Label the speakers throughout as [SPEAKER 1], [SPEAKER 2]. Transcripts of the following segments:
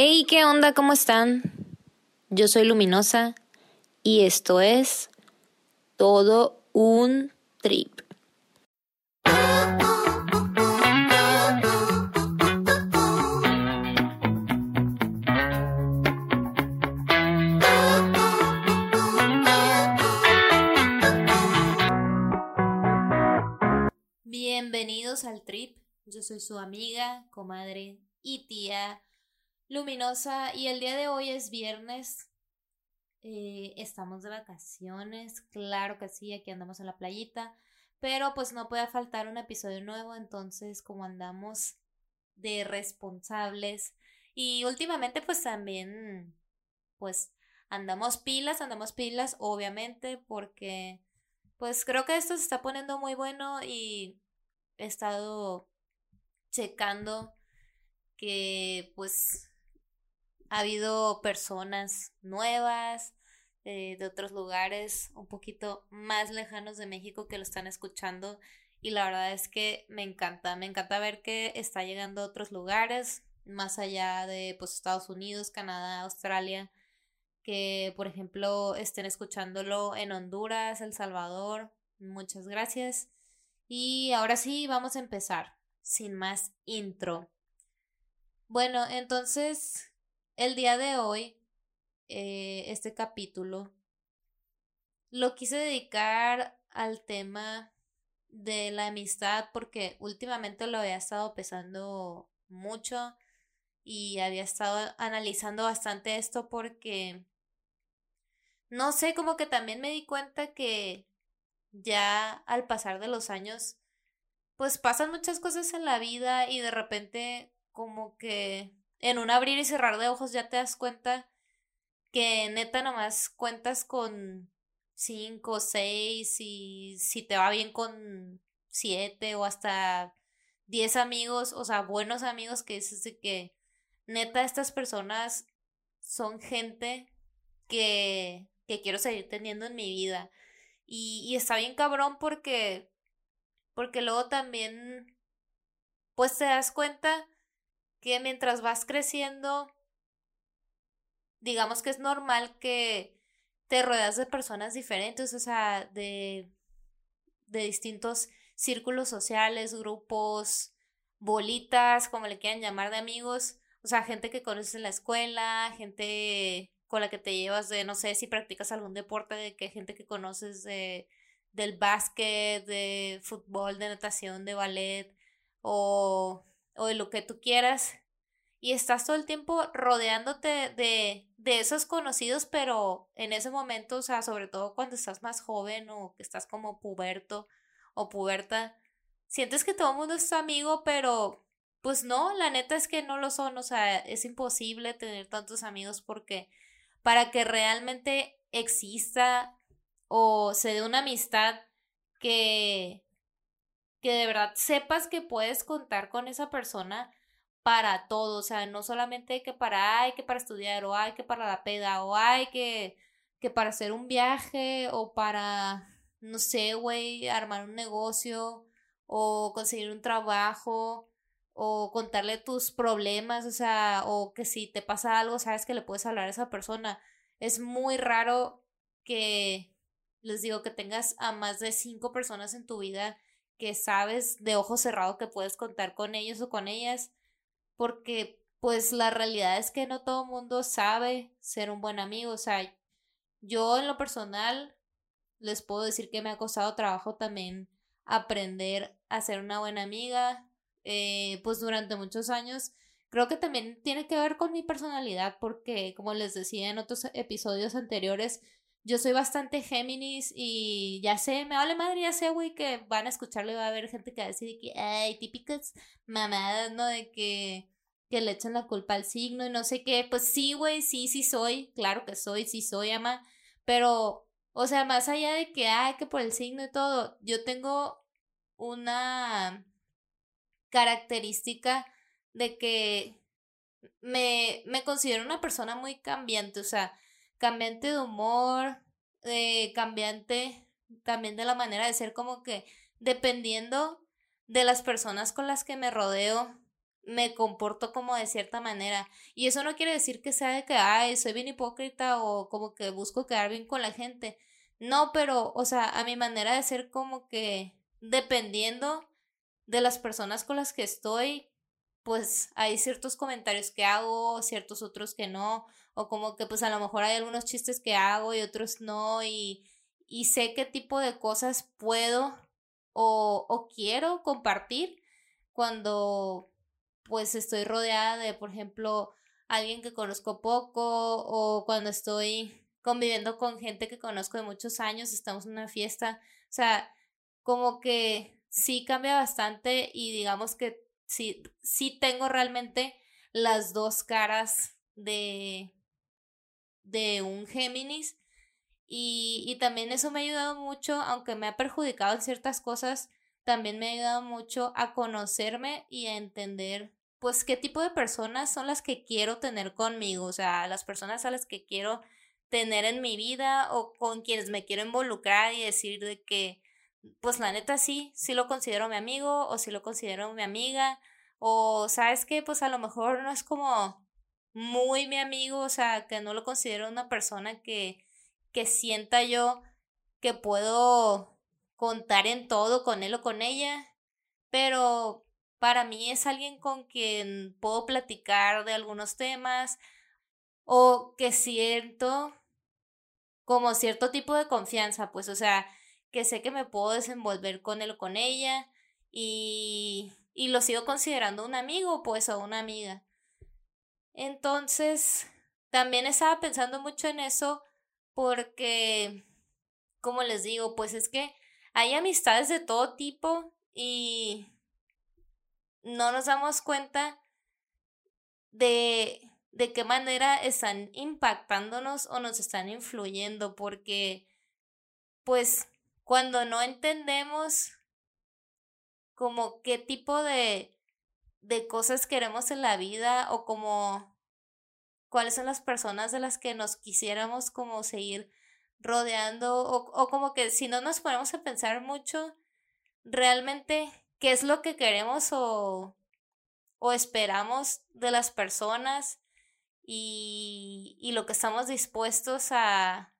[SPEAKER 1] Hey, ¿qué onda? ¿Cómo están? Yo soy Luminosa y esto es todo un trip. Bienvenidos al trip. Yo soy su amiga, comadre y tía luminosa y el día de hoy es viernes. Eh, estamos de vacaciones, claro que sí, aquí andamos en la playita, pero pues no puede faltar un episodio nuevo, entonces como andamos de responsables y últimamente pues también pues andamos pilas, andamos pilas obviamente porque pues creo que esto se está poniendo muy bueno y he estado checando que pues ha habido personas nuevas eh, de otros lugares un poquito más lejanos de México que lo están escuchando y la verdad es que me encanta, me encanta ver que está llegando a otros lugares más allá de pues Estados Unidos, Canadá, Australia, que por ejemplo estén escuchándolo en Honduras, El Salvador. Muchas gracias. Y ahora sí, vamos a empezar, sin más intro. Bueno, entonces el día de hoy, eh, este capítulo, lo quise dedicar al tema de la amistad porque últimamente lo había estado pesando mucho y había estado analizando bastante esto porque no sé, como que también me di cuenta que ya al pasar de los años, pues pasan muchas cosas en la vida y de repente como que en un abrir y cerrar de ojos ya te das cuenta que neta nomás cuentas con cinco, seis y si te va bien con siete o hasta diez amigos, o sea, buenos amigos que dices de que neta estas personas son gente que, que quiero seguir teniendo en mi vida. Y, y está bien cabrón porque, porque luego también, pues te das cuenta que mientras vas creciendo, digamos que es normal que te rodeas de personas diferentes, o sea, de, de distintos círculos sociales, grupos, bolitas, como le quieran llamar, de amigos, o sea, gente que conoces en la escuela, gente con la que te llevas de, no sé, si practicas algún deporte, de que gente que conoces de, del básquet, de fútbol, de natación, de ballet, o o de lo que tú quieras y estás todo el tiempo rodeándote de, de esos conocidos, pero en ese momento, o sea, sobre todo cuando estás más joven o que estás como puberto o puberta, sientes que todo el mundo es tu amigo, pero pues no, la neta es que no lo son, o sea, es imposible tener tantos amigos porque para que realmente exista o se dé una amistad que que de verdad sepas que puedes contar con esa persona para todo, o sea, no solamente que para, ay, que para estudiar, o ay, que para la peda, o ay, que, que para hacer un viaje, o para, no sé, güey, armar un negocio, o conseguir un trabajo, o contarle tus problemas, o sea, o que si te pasa algo, sabes que le puedes hablar a esa persona. Es muy raro que, les digo, que tengas a más de cinco personas en tu vida que sabes de ojo cerrado que puedes contar con ellos o con ellas, porque pues la realidad es que no todo el mundo sabe ser un buen amigo, o sea, yo en lo personal les puedo decir que me ha costado trabajo también aprender a ser una buena amiga, eh, pues durante muchos años. Creo que también tiene que ver con mi personalidad porque, como les decía en otros episodios anteriores, yo soy bastante Géminis y ya sé, me vale madre, ya sé, güey, que van a escucharlo y va a haber gente que va a decir que, ay, típicas mamadas, ¿no? De que, que le echan la culpa al signo y no sé qué. Pues sí, güey, sí, sí soy, claro que soy, sí soy, ama, pero, o sea, más allá de que, ay, que por el signo y todo, yo tengo una característica de que me, me considero una persona muy cambiante, o sea, cambiante de humor, eh, cambiante también de la manera de ser, como que dependiendo de las personas con las que me rodeo, me comporto como de cierta manera. Y eso no quiere decir que sea de que, ay, soy bien hipócrita o como que busco quedar bien con la gente. No, pero, o sea, a mi manera de ser como que dependiendo de las personas con las que estoy, pues hay ciertos comentarios que hago, ciertos otros que no, o como que pues a lo mejor hay algunos chistes que hago y otros no, y, y sé qué tipo de cosas puedo o, o quiero compartir cuando pues estoy rodeada de, por ejemplo, alguien que conozco poco o cuando estoy conviviendo con gente que conozco de muchos años, estamos en una fiesta, o sea, como que sí cambia bastante y digamos que sí, sí tengo realmente las dos caras de, de un Géminis y, y también eso me ha ayudado mucho, aunque me ha perjudicado en ciertas cosas, también me ha ayudado mucho a conocerme y a entender pues qué tipo de personas son las que quiero tener conmigo, o sea, las personas a las que quiero tener en mi vida o con quienes me quiero involucrar y decir de que, pues la neta sí, sí lo considero mi amigo o sí lo considero mi amiga o sabes que pues a lo mejor no es como muy mi amigo, o sea, que no lo considero una persona que, que sienta yo que puedo contar en todo con él o con ella, pero para mí es alguien con quien puedo platicar de algunos temas o que siento como cierto tipo de confianza, pues, o sea, que sé que me puedo desenvolver con él o con ella y, y lo sigo considerando un amigo, pues, o una amiga. Entonces, también estaba pensando mucho en eso porque, como les digo, pues es que hay amistades de todo tipo y no nos damos cuenta de, de qué manera están impactándonos o nos están influyendo, porque pues cuando no entendemos como qué tipo de, de cosas queremos en la vida o como cuáles son las personas de las que nos quisiéramos como seguir rodeando o, o como que si no nos ponemos a pensar mucho, realmente qué es lo que queremos o, o esperamos de las personas y, y lo que estamos dispuestos a,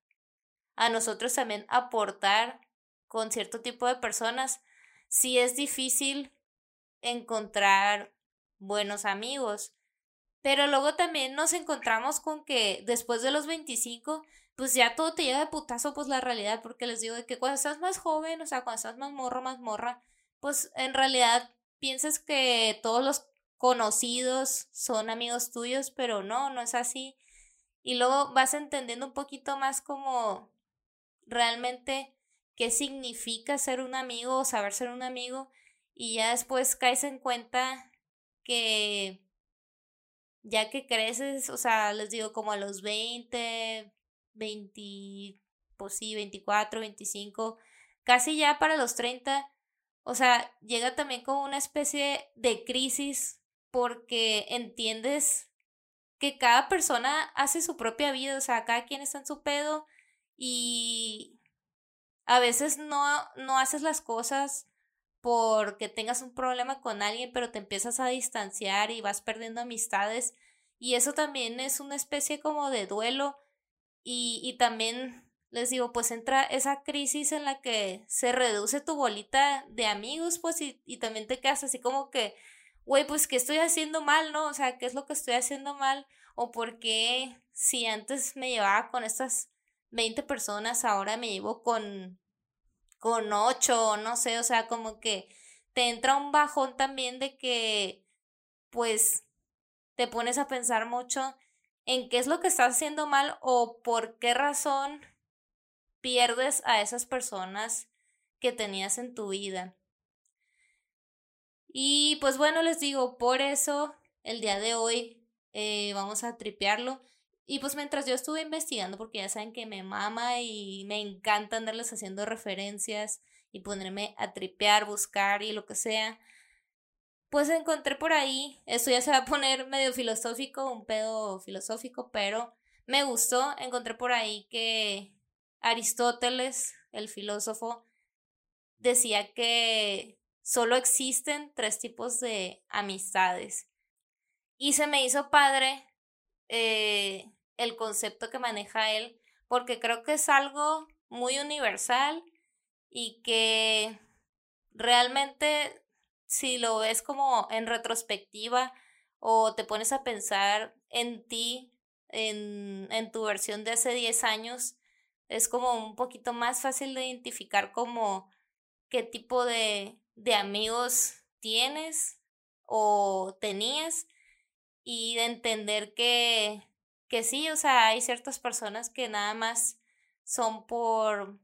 [SPEAKER 1] a nosotros también aportar con cierto tipo de personas, sí es difícil encontrar buenos amigos. Pero luego también nos encontramos con que después de los 25, pues ya todo te llega de putazo, pues la realidad, porque les digo de que cuando estás más joven, o sea, cuando estás más morro, más morra, pues en realidad piensas que todos los conocidos son amigos tuyos, pero no, no es así. Y luego vas entendiendo un poquito más como realmente qué significa ser un amigo o saber ser un amigo y ya después caes en cuenta que ya que creces, o sea, les digo como a los 20, 20, pues sí, 24, 25, casi ya para los 30, o sea, llega también como una especie de crisis porque entiendes que cada persona hace su propia vida, o sea, cada quien está en su pedo y a veces no, no haces las cosas porque tengas un problema con alguien, pero te empiezas a distanciar y vas perdiendo amistades y eso también es una especie como de duelo y, y también les digo, pues entra esa crisis en la que se reduce tu bolita de amigos, pues, y, y también te quedas así como que, güey, pues, ¿qué estoy haciendo mal, no? O sea, ¿qué es lo que estoy haciendo mal? O por qué si antes me llevaba con estas 20 personas, ahora me llevo con, con 8, no sé, o sea, como que te entra un bajón también de que, pues, te pones a pensar mucho en qué es lo que estás haciendo mal o por qué razón pierdes a esas personas que tenías en tu vida. Y pues bueno, les digo, por eso el día de hoy eh, vamos a tripearlo. Y pues mientras yo estuve investigando, porque ya saben que me mama y me encanta andarles haciendo referencias y ponerme a tripear, buscar y lo que sea, pues encontré por ahí, esto ya se va a poner medio filosófico, un pedo filosófico, pero me gustó, encontré por ahí que Aristóteles, el filósofo, decía que solo existen tres tipos de amistades. Y se me hizo padre eh, el concepto que maneja él, porque creo que es algo muy universal y que realmente si lo ves como en retrospectiva o te pones a pensar en ti, en, en tu versión de hace 10 años, es como un poquito más fácil de identificar como qué tipo de, de amigos tienes o tenías y de entender que, que sí, o sea, hay ciertas personas que nada más son por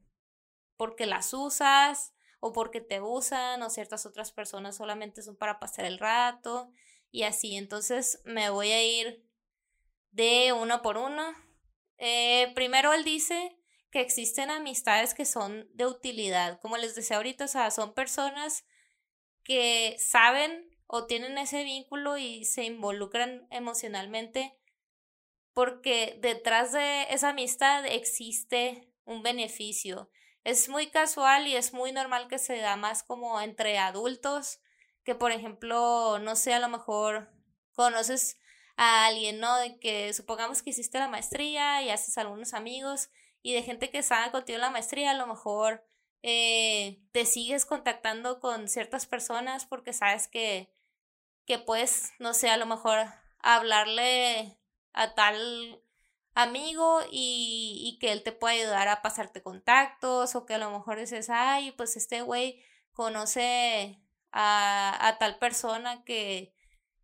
[SPEAKER 1] porque las usas o porque te usan o ciertas otras personas solamente son para pasar el rato y así. Entonces me voy a ir de uno por uno. Eh, primero él dice que existen amistades que son de utilidad. Como les decía ahorita, o sea, son personas que saben o tienen ese vínculo y se involucran emocionalmente porque detrás de esa amistad existe un beneficio. Es muy casual y es muy normal que se da más como entre adultos, que por ejemplo, no sé, a lo mejor conoces a alguien, ¿no? De que supongamos que hiciste la maestría y haces algunos amigos y de gente que sabe contigo la maestría, a lo mejor eh, te sigues contactando con ciertas personas porque sabes que, que puedes, no sé, a lo mejor hablarle a tal amigo y, que él te pueda ayudar a pasarte contactos o que a lo mejor dices, ay, pues este güey conoce a, a tal persona que,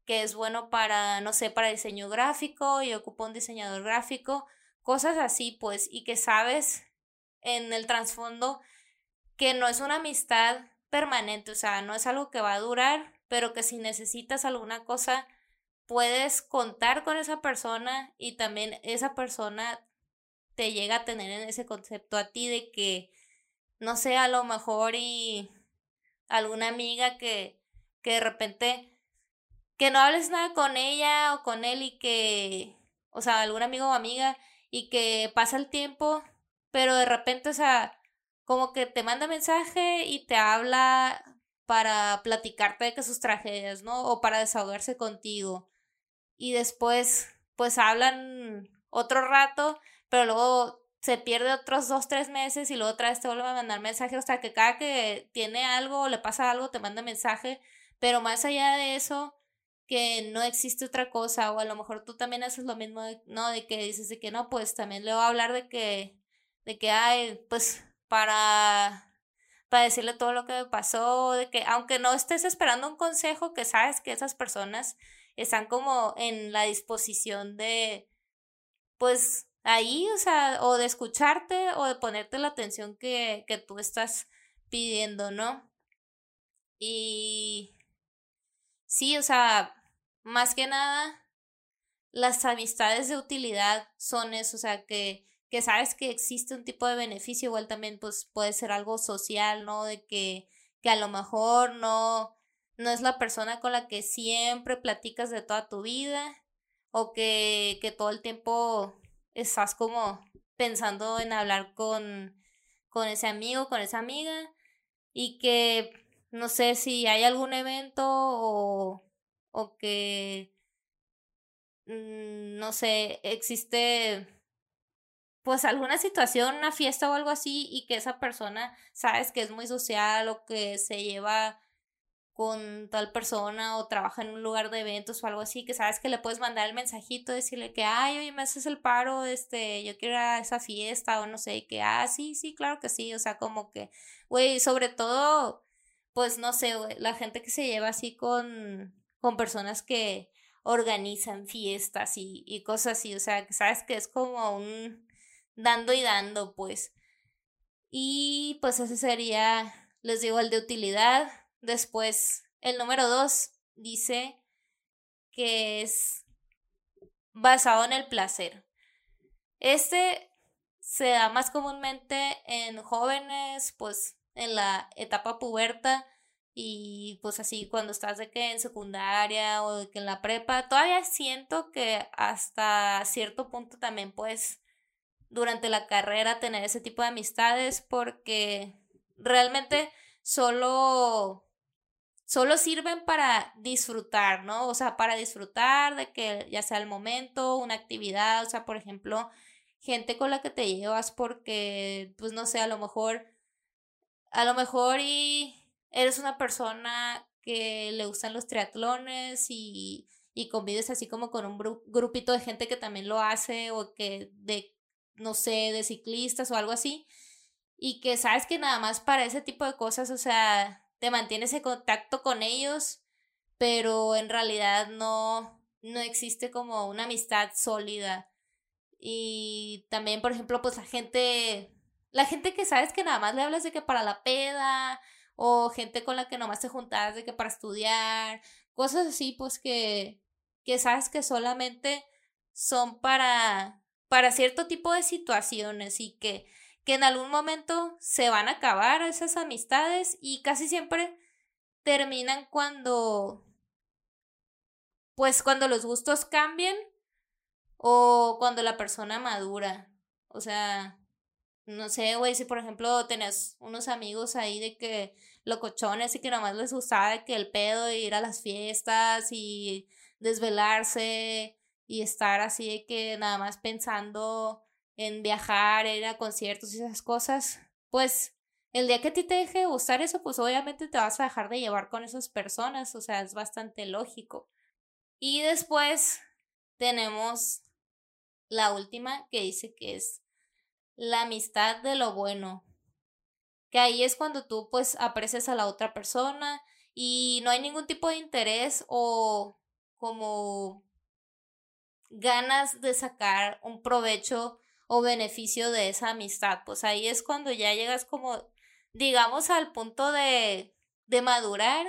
[SPEAKER 1] que es bueno para, no sé, para diseño gráfico y ocupa un diseñador gráfico cosas así, pues, y que sabes en el trasfondo que no es una amistad permanente, o sea, no es algo que va a durar, pero que si necesitas alguna cosa, puedes contar con esa persona y también esa persona te llega a tener en ese concepto a ti de que, no sé, a lo mejor y alguna amiga que, que de repente, que no hables nada con ella o con él y que, o sea, algún amigo o amiga y que pasa el tiempo, pero de repente, o sea, como que te manda mensaje y te habla para platicarte de que sus tragedias, ¿no? O para desahogarse contigo. Y después, pues hablan otro rato, pero luego se pierde otros dos, tres meses y luego otra vez te vuelve a mandar mensaje hasta que cada que tiene algo o le pasa algo te manda mensaje. Pero más allá de eso, que no existe otra cosa o a lo mejor tú también haces lo mismo, ¿no? De que dices de que no, pues también le voy a hablar de que, de que hay, pues para, para decirle todo lo que me pasó, de que aunque no estés esperando un consejo, que sabes que esas personas están como en la disposición de, pues ahí, o sea, o de escucharte o de ponerte la atención que, que tú estás pidiendo, ¿no? Y sí, o sea, más que nada, las amistades de utilidad son eso, o sea, que, que sabes que existe un tipo de beneficio, igual también pues puede ser algo social, ¿no? De que, que a lo mejor no, no es la persona con la que siempre platicas de toda tu vida o que, que todo el tiempo estás como pensando en hablar con, con ese amigo, con esa amiga y que no sé si hay algún evento o o que, mm, no sé, existe pues alguna situación, una fiesta o algo así y que esa persona sabes que es muy social o que se lleva con tal persona o trabaja en un lugar de eventos o algo así, que sabes que le puedes mandar el mensajito, decirle que, ay, oye, me haces el paro, este, yo quiero ir a esa fiesta o no sé, que, ah, sí, sí, claro que sí, o sea, como que, güey, sobre todo, pues no sé, la gente que se lleva así con, con personas que organizan fiestas y, y cosas así, o sea, que sabes que es como un dando y dando, pues. Y pues ese sería, les digo, el de utilidad. Después, el número dos dice que es basado en el placer. Este se da más comúnmente en jóvenes, pues en la etapa puberta, y pues así cuando estás de que en secundaria o de que en la prepa, todavía siento que hasta cierto punto también puedes durante la carrera tener ese tipo de amistades porque realmente solo solo sirven para disfrutar, ¿no? O sea, para disfrutar de que ya sea el momento, una actividad, o sea, por ejemplo, gente con la que te llevas porque, pues no sé, a lo mejor, a lo mejor y eres una persona que le gustan los triatlones y, y convives así como con un grupito de gente que también lo hace o que de, no sé, de ciclistas o algo así. Y que sabes que nada más para ese tipo de cosas, o sea, te mantienes en contacto con ellos, pero en realidad no, no existe como una amistad sólida. Y también, por ejemplo, pues la gente, la gente que sabes que nada más le hablas de que para la peda, o gente con la que nomás te juntas de que para estudiar, cosas así, pues que, que sabes que solamente son para, para cierto tipo de situaciones y que que en algún momento se van a acabar esas amistades y casi siempre terminan cuando pues cuando los gustos cambian o cuando la persona madura. O sea, no sé, güey, si por ejemplo tenés unos amigos ahí de que locochones y que nomás les gustaba de que el pedo ir a las fiestas y desvelarse y estar así de que nada más pensando en viajar, ir a conciertos y esas cosas, pues el día que a ti te deje gustar eso, pues obviamente te vas a dejar de llevar con esas personas, o sea, es bastante lógico. Y después tenemos la última que dice que es la amistad de lo bueno, que ahí es cuando tú pues aprecias a la otra persona y no hay ningún tipo de interés o como ganas de sacar un provecho o beneficio de esa amistad. Pues ahí es cuando ya llegas como, digamos, al punto de, de madurar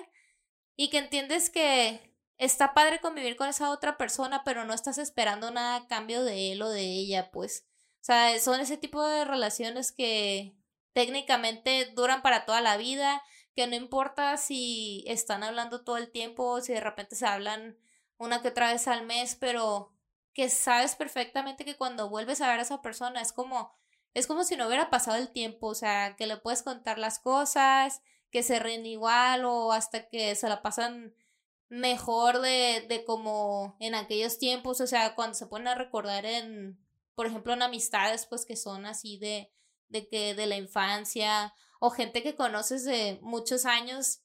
[SPEAKER 1] y que entiendes que está padre convivir con esa otra persona, pero no estás esperando nada cambio de él o de ella, pues. O sea, son ese tipo de relaciones que técnicamente duran para toda la vida, que no importa si están hablando todo el tiempo, si de repente se hablan una que otra vez al mes, pero que sabes perfectamente que cuando vuelves a ver a esa persona es como, es como si no hubiera pasado el tiempo, o sea, que le puedes contar las cosas, que se ríen igual o hasta que se la pasan mejor de, de como en aquellos tiempos, o sea, cuando se ponen a recordar en, por ejemplo, en amistades, pues que son así de, de que de la infancia o gente que conoces de muchos años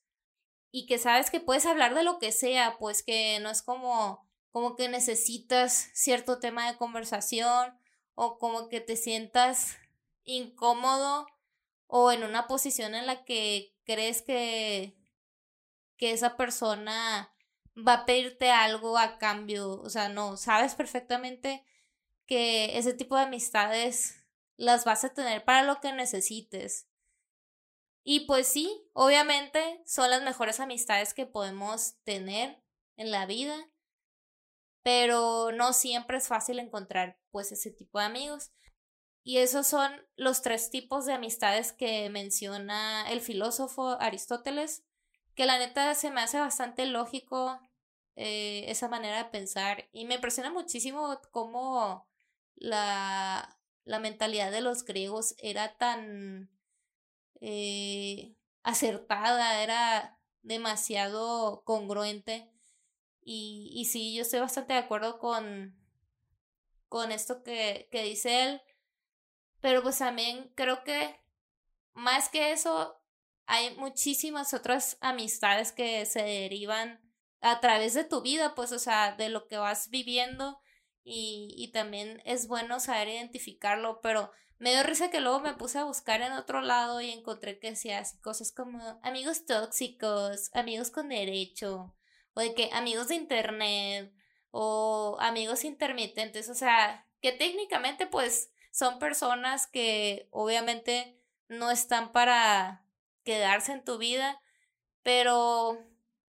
[SPEAKER 1] y que sabes que puedes hablar de lo que sea, pues que no es como como que necesitas cierto tema de conversación o como que te sientas incómodo o en una posición en la que crees que, que esa persona va a pedirte algo a cambio. O sea, no, sabes perfectamente que ese tipo de amistades las vas a tener para lo que necesites. Y pues sí, obviamente son las mejores amistades que podemos tener en la vida pero no siempre es fácil encontrar pues ese tipo de amigos. Y esos son los tres tipos de amistades que menciona el filósofo Aristóteles, que la neta se me hace bastante lógico eh, esa manera de pensar y me impresiona muchísimo cómo la, la mentalidad de los griegos era tan eh, acertada, era demasiado congruente y, y sí, yo estoy bastante de acuerdo con, con esto que, que dice él. Pero pues también creo que más que eso, hay muchísimas otras amistades que se derivan a través de tu vida, pues, o sea, de lo que vas viviendo y, y también es bueno saber identificarlo, pero me dio risa que luego me puse a buscar en otro lado y encontré que decía así cosas como amigos tóxicos, amigos con derecho, o de que amigos de internet o amigos intermitentes, o sea, que técnicamente pues son personas que obviamente no están para quedarse en tu vida, pero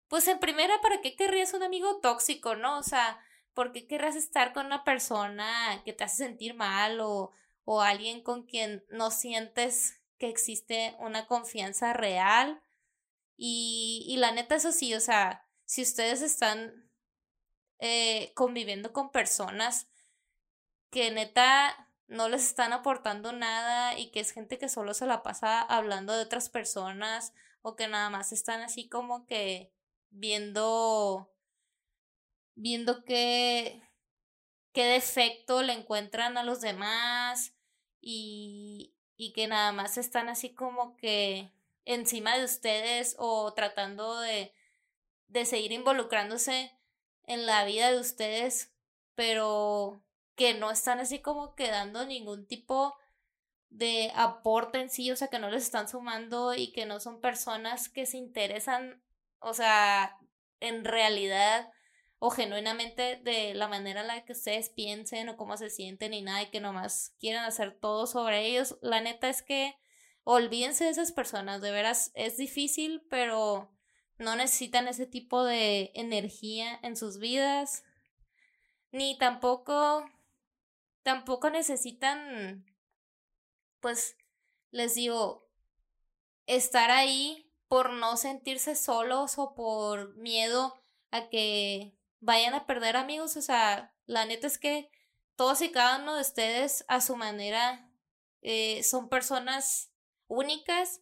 [SPEAKER 1] pues en primera, ¿para qué querrías un amigo tóxico, no? O sea, ¿por qué querrías estar con una persona que te hace sentir mal o, o alguien con quien no sientes que existe una confianza real? Y, y la neta, eso sí, o sea, si ustedes están eh, conviviendo con personas que neta no les están aportando nada y que es gente que solo se la pasa hablando de otras personas o que nada más están así como que viendo, viendo qué, qué defecto le encuentran a los demás y, y que nada más están así como que encima de ustedes o tratando de, de seguir involucrándose en la vida de ustedes, pero que no están así como que dando ningún tipo de aporte en sí, o sea, que no les están sumando y que no son personas que se interesan, o sea, en realidad o genuinamente de la manera en la que ustedes piensen o cómo se sienten y nada, y que nomás quieren hacer todo sobre ellos. La neta es que olvídense de esas personas, de veras es difícil, pero no necesitan ese tipo de energía en sus vidas, ni tampoco, tampoco necesitan pues les digo, estar ahí por no sentirse solos o por miedo a que vayan a perder amigos. O sea, la neta es que todos y cada uno de ustedes a su manera eh, son personas únicas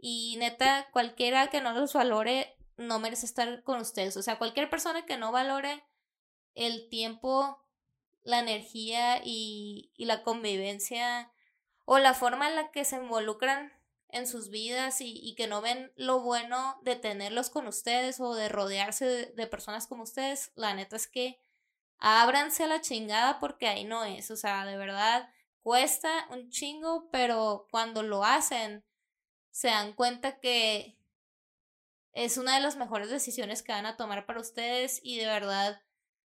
[SPEAKER 1] y neta cualquiera que no los valore no merece estar con ustedes. O sea, cualquier persona que no valore el tiempo, la energía y, y la convivencia o la forma en la que se involucran en sus vidas y, que no ven lo bueno de tenerlos con ustedes o de rodearse de, personas como ustedes, la neta es que ábranse a la chingada porque ahí no es, o sea, de verdad cuesta un chingo, pero cuando lo hacen se dan cuenta que es una de las mejores decisiones que van a tomar para ustedes y de verdad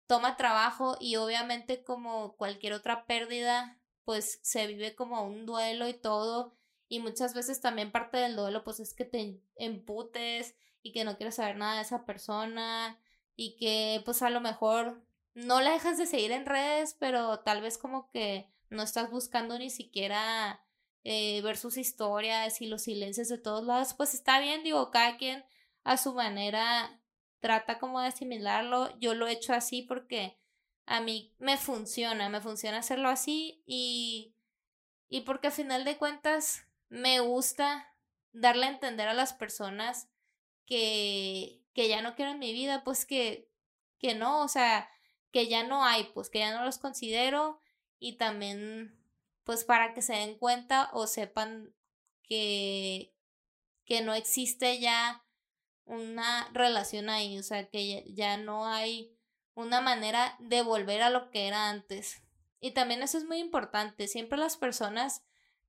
[SPEAKER 1] toma trabajo y obviamente como cualquier otra pérdida pues se vive como un duelo y todo. Y muchas veces también parte del duelo pues es que te emputes y que no quieres saber nada de esa persona y que pues a lo mejor no la dejas de seguir en redes, pero tal vez como que no estás buscando ni siquiera eh, ver sus historias y los silencios de todos lados, pues está bien, digo, cada quien a su manera trata como de asimilarlo. Yo lo he hecho así porque a mí me funciona, me funciona hacerlo así y, y porque a final de cuentas me gusta darle a entender a las personas que, que ya no quiero en mi vida, pues que, que no, o sea, que ya no hay, pues que ya no los considero y también pues para que se den cuenta o sepan que, que no existe ya una relación ahí, o sea, que ya no hay una manera de volver a lo que era antes. Y también eso es muy importante. Siempre las personas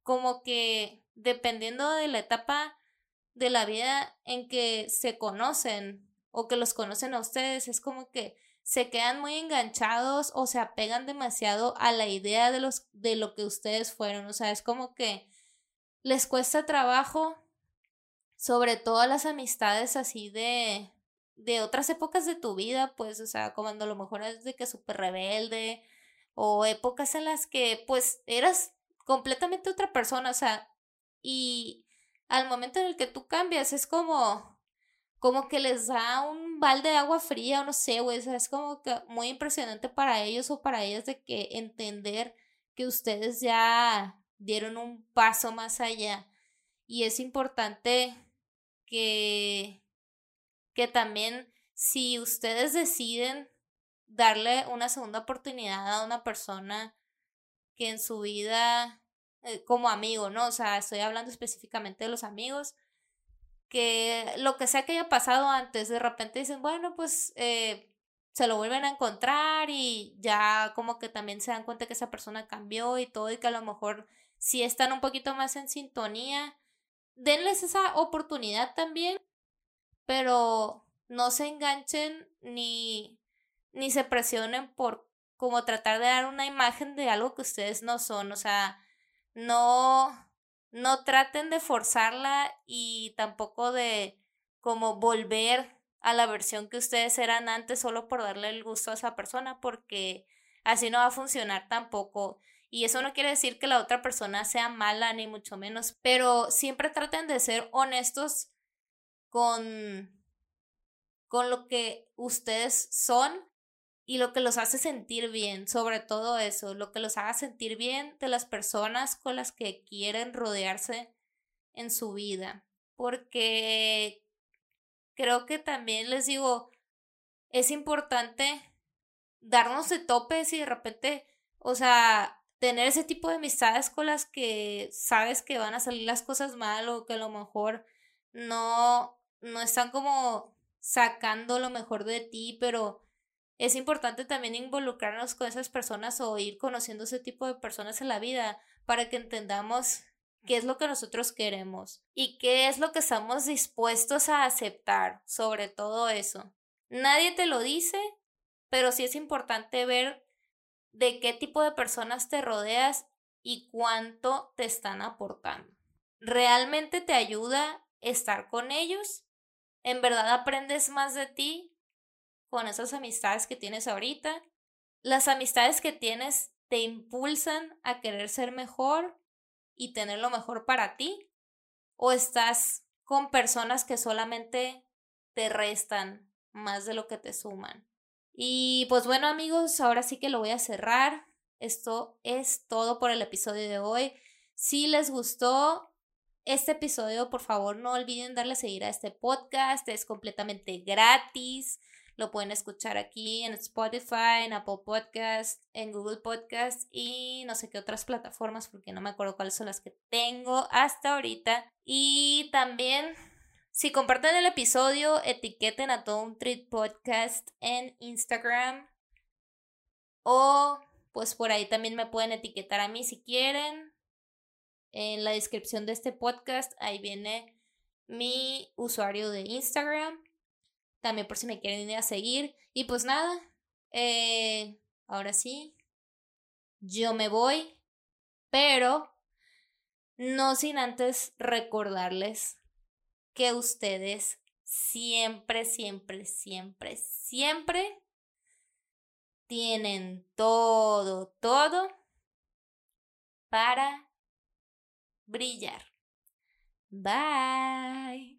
[SPEAKER 1] como que dependiendo de la etapa de la vida en que se conocen o que los conocen a ustedes, es como que se quedan muy enganchados o se apegan demasiado a la idea de los de lo que ustedes fueron, o sea, es como que les cuesta trabajo sobre todo las amistades así de de otras épocas de tu vida, pues, o sea, cuando a lo mejor es de que súper rebelde, o épocas en las que, pues, eras completamente otra persona, o sea, y al momento en el que tú cambias, es como, como que les da un balde de agua fría, o no sé, güey, es como que muy impresionante para ellos o para ellas de que entender que ustedes ya dieron un paso más allá. Y es importante que que también si ustedes deciden darle una segunda oportunidad a una persona que en su vida, eh, como amigo, ¿no? O sea, estoy hablando específicamente de los amigos, que lo que sea que haya pasado antes, de repente dicen, bueno, pues eh, se lo vuelven a encontrar y ya como que también se dan cuenta que esa persona cambió y todo y que a lo mejor si están un poquito más en sintonía, denles esa oportunidad también pero no se enganchen ni, ni se presionen por como tratar de dar una imagen de algo que ustedes no son, o sea, no, no traten de forzarla y tampoco de como volver a la versión que ustedes eran antes solo por darle el gusto a esa persona, porque así no va a funcionar tampoco. Y eso no quiere decir que la otra persona sea mala, ni mucho menos, pero siempre traten de ser honestos con, con lo que ustedes son y lo que los hace sentir bien, sobre todo eso, lo que los haga sentir bien de las personas con las que quieren rodearse en su vida. Porque creo que también les digo, es importante darnos de topes y de repente, o sea, tener ese tipo de amistades con las que sabes que van a salir las cosas mal o que a lo mejor no, no están como sacando lo mejor de ti, pero es importante también involucrarnos con esas personas o ir conociendo ese tipo de personas en la vida para que entendamos qué es lo que nosotros queremos y qué es lo que estamos dispuestos a aceptar sobre todo eso. Nadie te lo dice, pero sí es importante ver de qué tipo de personas te rodeas y cuánto te están aportando. ¿Realmente te ayuda estar con ellos? ¿En verdad aprendes más de ti con esas amistades que tienes ahorita? ¿Las amistades que tienes te impulsan a querer ser mejor y tener lo mejor para ti? ¿O estás con personas que solamente te restan más de lo que te suman? Y pues bueno amigos, ahora sí que lo voy a cerrar. Esto es todo por el episodio de hoy. Si les gustó este episodio, por favor no olviden darle a seguir a este podcast. Es completamente gratis. Lo pueden escuchar aquí en Spotify, en Apple Podcast, en Google Podcast y no sé qué otras plataformas porque no me acuerdo cuáles son las que tengo hasta ahorita. Y también, si comparten el episodio, etiqueten a todo un Treat Podcast en Instagram. O pues por ahí también me pueden etiquetar a mí si quieren. En la descripción de este podcast, ahí viene mi usuario de Instagram también por si me quieren ir a seguir. Y pues nada, eh, ahora sí, yo me voy, pero no sin antes recordarles que ustedes siempre, siempre, siempre, siempre tienen todo, todo para brillar. Bye.